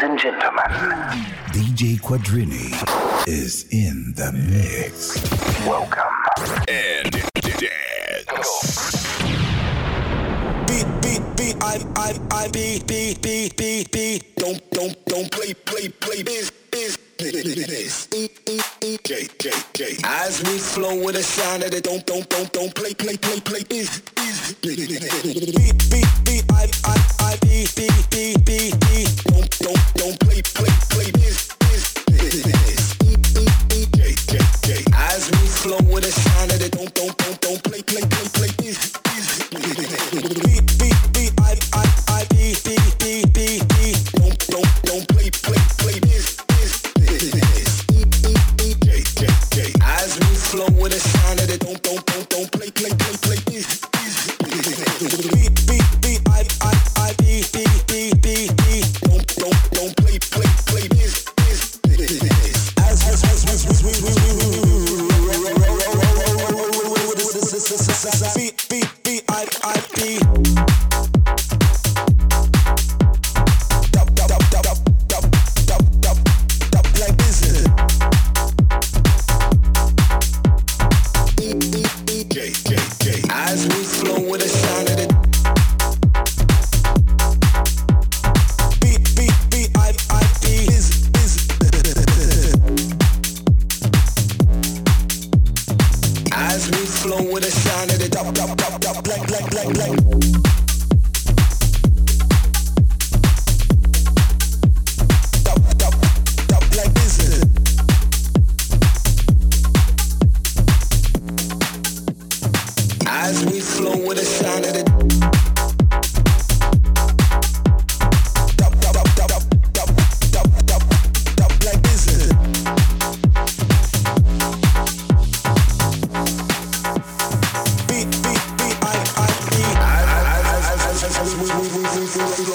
Ladies and gentlemen, DJ Quadrini is in the mix. Welcome. And dance. beat, beat, beat, I, I, I, beat, beat, beat, beat, beat. Don't, don't, don't play, play, play. Biz, biz, biz. J, J, J. As we flow with a sound that it don't, don't, don't, don't play, play, play, play. Biz, biz. Beat, beat, beat, I, I, I, beat, beat, beat, beat, we,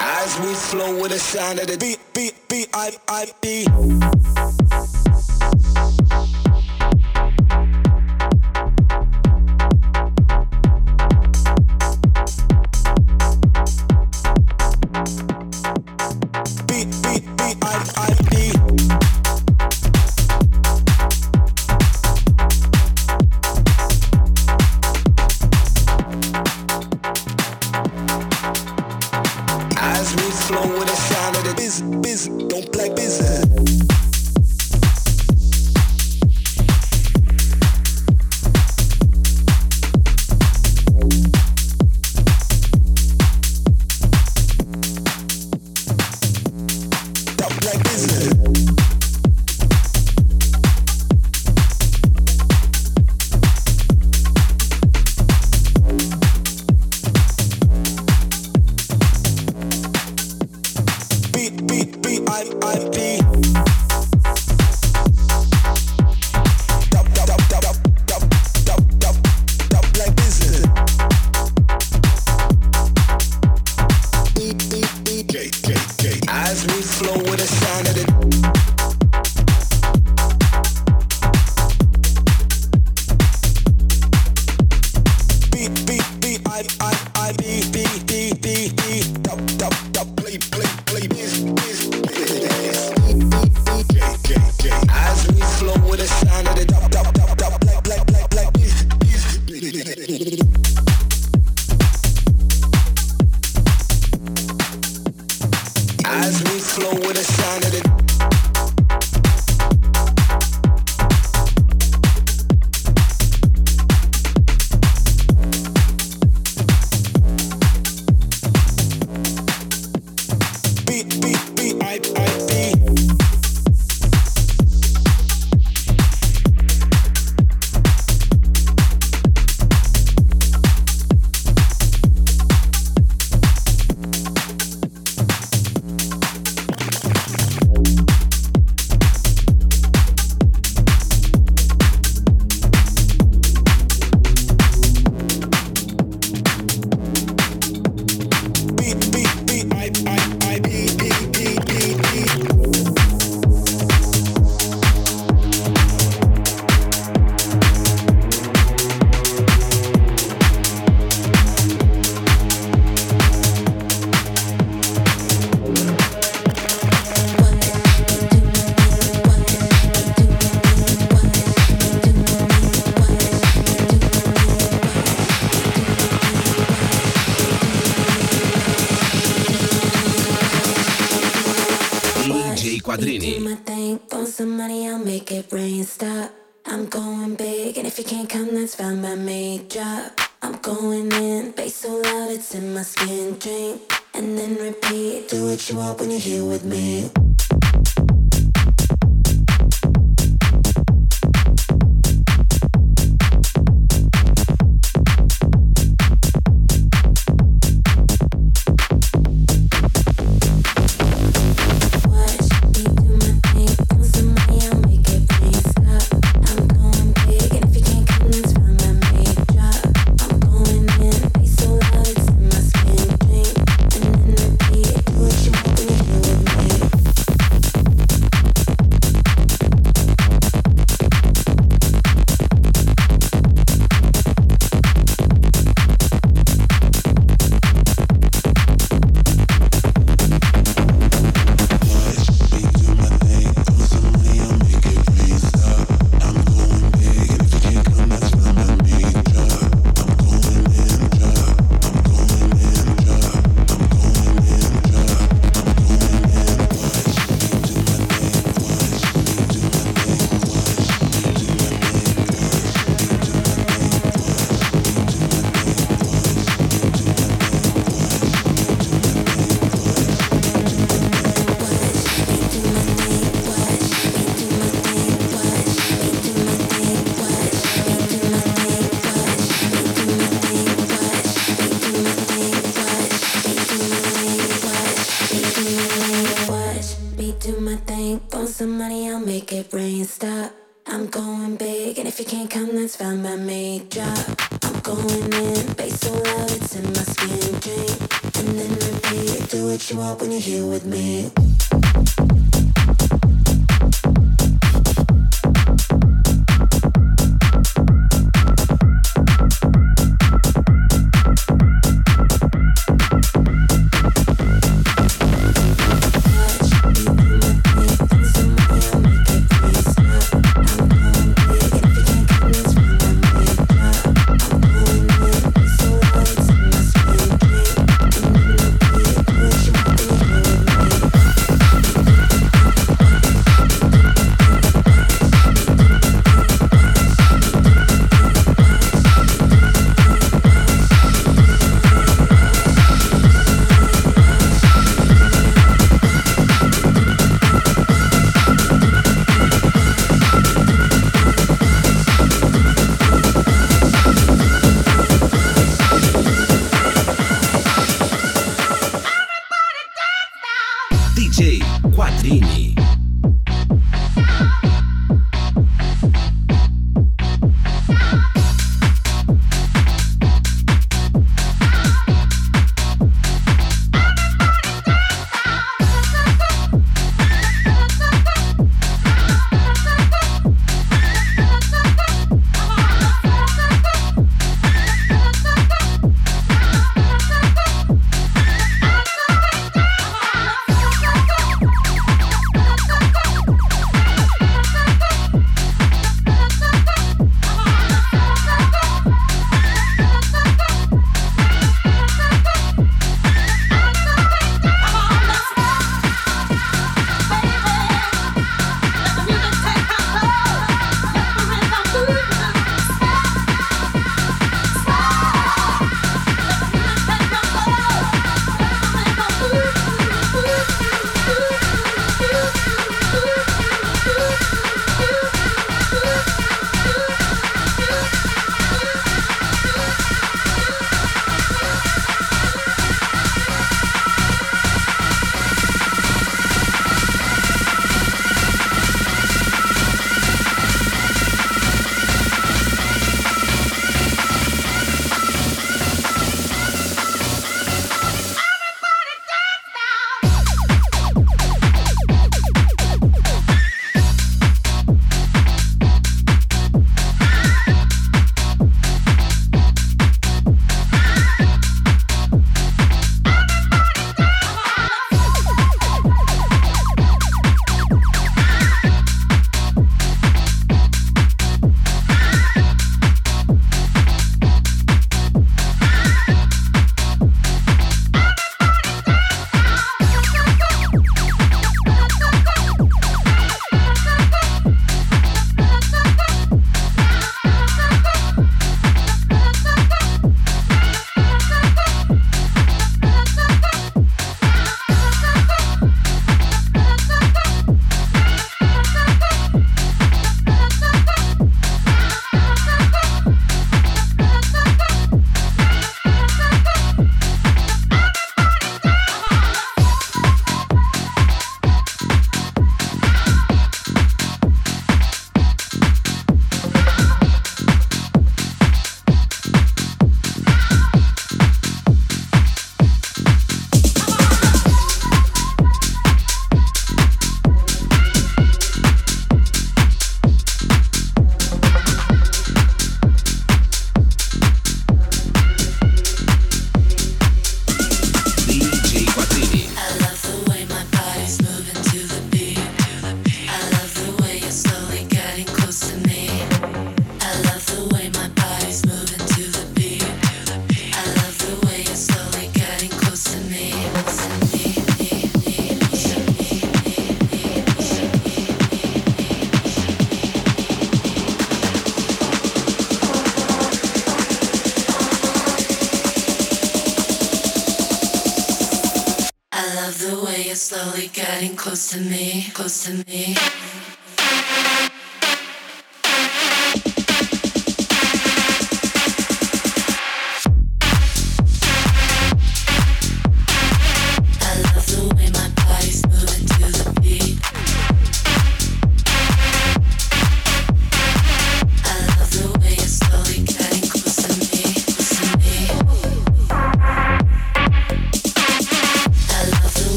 As we flow with the sound of the beat, beat, beat, I, I, beat. I'm, I'm Quadrini. Do my thing, phone somebody, I'll make it rain stop. I'm going big, and if you can't come, that's fine by me. Drop. I'm going in, bass so loud it's in my skin. Drink and then repeat. Do what you want when you're here with me. And if you can't come, that's fine by me. Drop, I'm going in. Bass so loud, it's in my skin. Drink, and then repeat. Do what you want when you're here with me.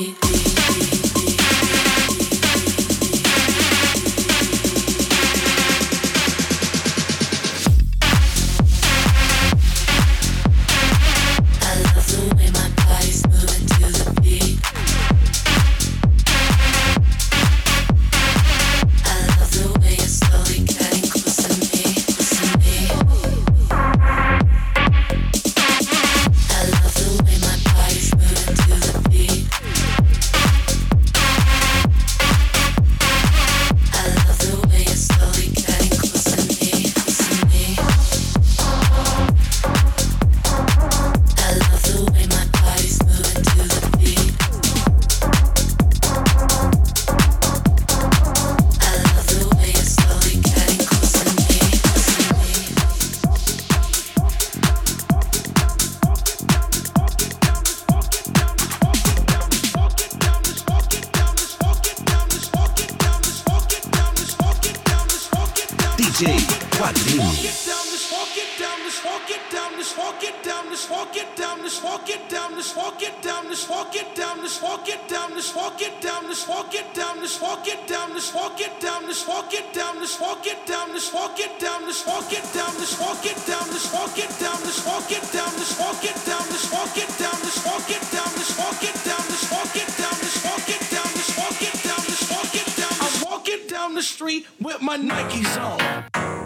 deep, deep. DJ Walk it down this, walk it down this, walk it down this, walk it down this, walk it down this, walk it down this, walk it down this, walk it down this, walk it down this, walk it down this, walk it down this, walk it down this, walk it down this, walk it down this, walk it down this, walk it down this, walk it down this, walk it down this, walk it down walk it down walk it down walk it down walk it With my Nikes on.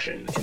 Destruction